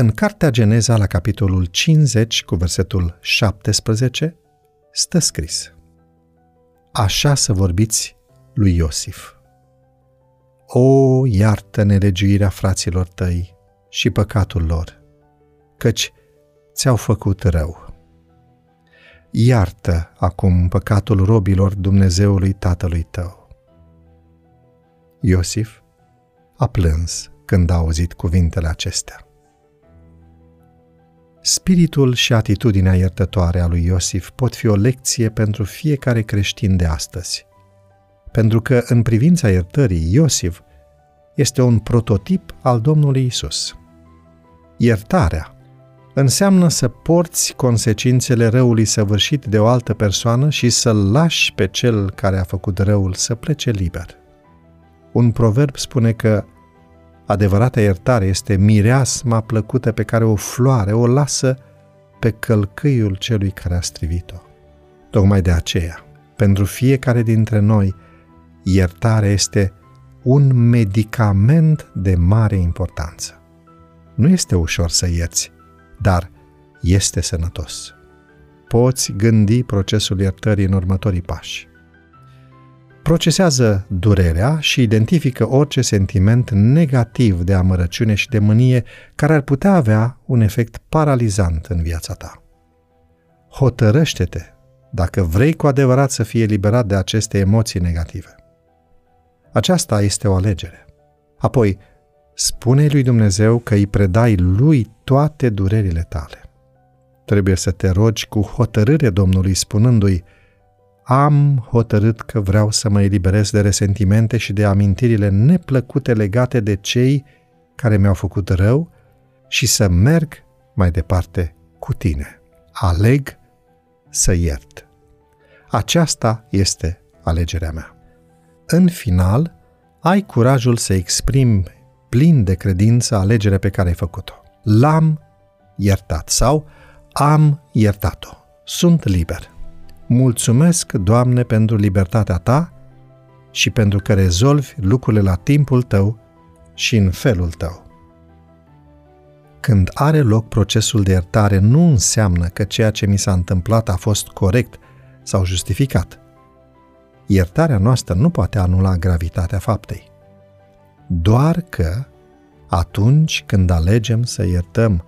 În Cartea Geneza, la capitolul 50, cu versetul 17, stă scris Așa să vorbiți lui Iosif. O, iartă nelegiuirea fraților tăi și păcatul lor, căci ți-au făcut rău. Iartă acum păcatul robilor Dumnezeului tatălui tău. Iosif a plâns când a auzit cuvintele acestea. Spiritul și atitudinea iertătoare a lui Iosif pot fi o lecție pentru fiecare creștin de astăzi. Pentru că, în privința iertării, Iosif este un prototip al Domnului Isus. Iertarea înseamnă să porți consecințele răului săvârșit de o altă persoană și să-l lași pe cel care a făcut răul să plece liber. Un proverb spune că Adevărata iertare este mireasma plăcută pe care o floare o lasă pe călcâiul celui care a strivit-o. Tocmai de aceea, pentru fiecare dintre noi, iertarea este un medicament de mare importanță. Nu este ușor să ierți, dar este sănătos. Poți gândi procesul iertării în următorii pași procesează durerea și identifică orice sentiment negativ de amărăciune și de mânie care ar putea avea un efect paralizant în viața ta. Hotărăște-te dacă vrei cu adevărat să fii eliberat de aceste emoții negative. Aceasta este o alegere. Apoi, spune lui Dumnezeu că îi predai lui toate durerile tale. Trebuie să te rogi cu hotărâre Domnului spunându-i am hotărât că vreau să mă eliberez de resentimente și de amintirile neplăcute legate de cei care mi-au făcut rău și să merg mai departe cu tine. Aleg să iert. Aceasta este alegerea mea. În final, ai curajul să exprimi plin de credință alegerea pe care ai făcut-o. L-am iertat sau am iertat-o. Sunt liber. Mulțumesc, Doamne, pentru libertatea Ta și pentru că rezolvi lucrurile la timpul Tău și în felul Tău. Când are loc procesul de iertare, nu înseamnă că ceea ce mi s-a întâmplat a fost corect sau justificat. Iertarea noastră nu poate anula gravitatea faptei. Doar că, atunci când alegem să iertăm,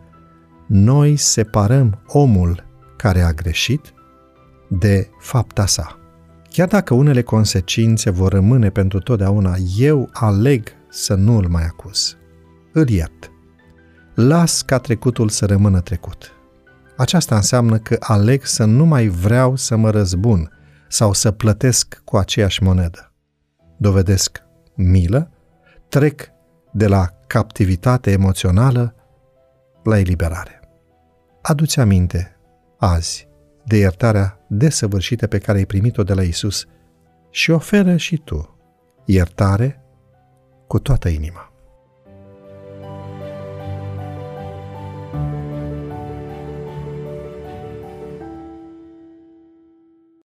noi separăm omul care a greșit de fapta sa. Chiar dacă unele consecințe vor rămâne pentru totdeauna, eu aleg să nu îl mai acuz. Îl iert. Las ca trecutul să rămână trecut. Aceasta înseamnă că aleg să nu mai vreau să mă răzbun sau să plătesc cu aceeași monedă. Dovedesc milă, trec de la captivitate emoțională la eliberare. Aduți aminte, azi, de iertarea desăvârșită pe care ai primit-o de la Isus și oferă și tu iertare cu toată inima.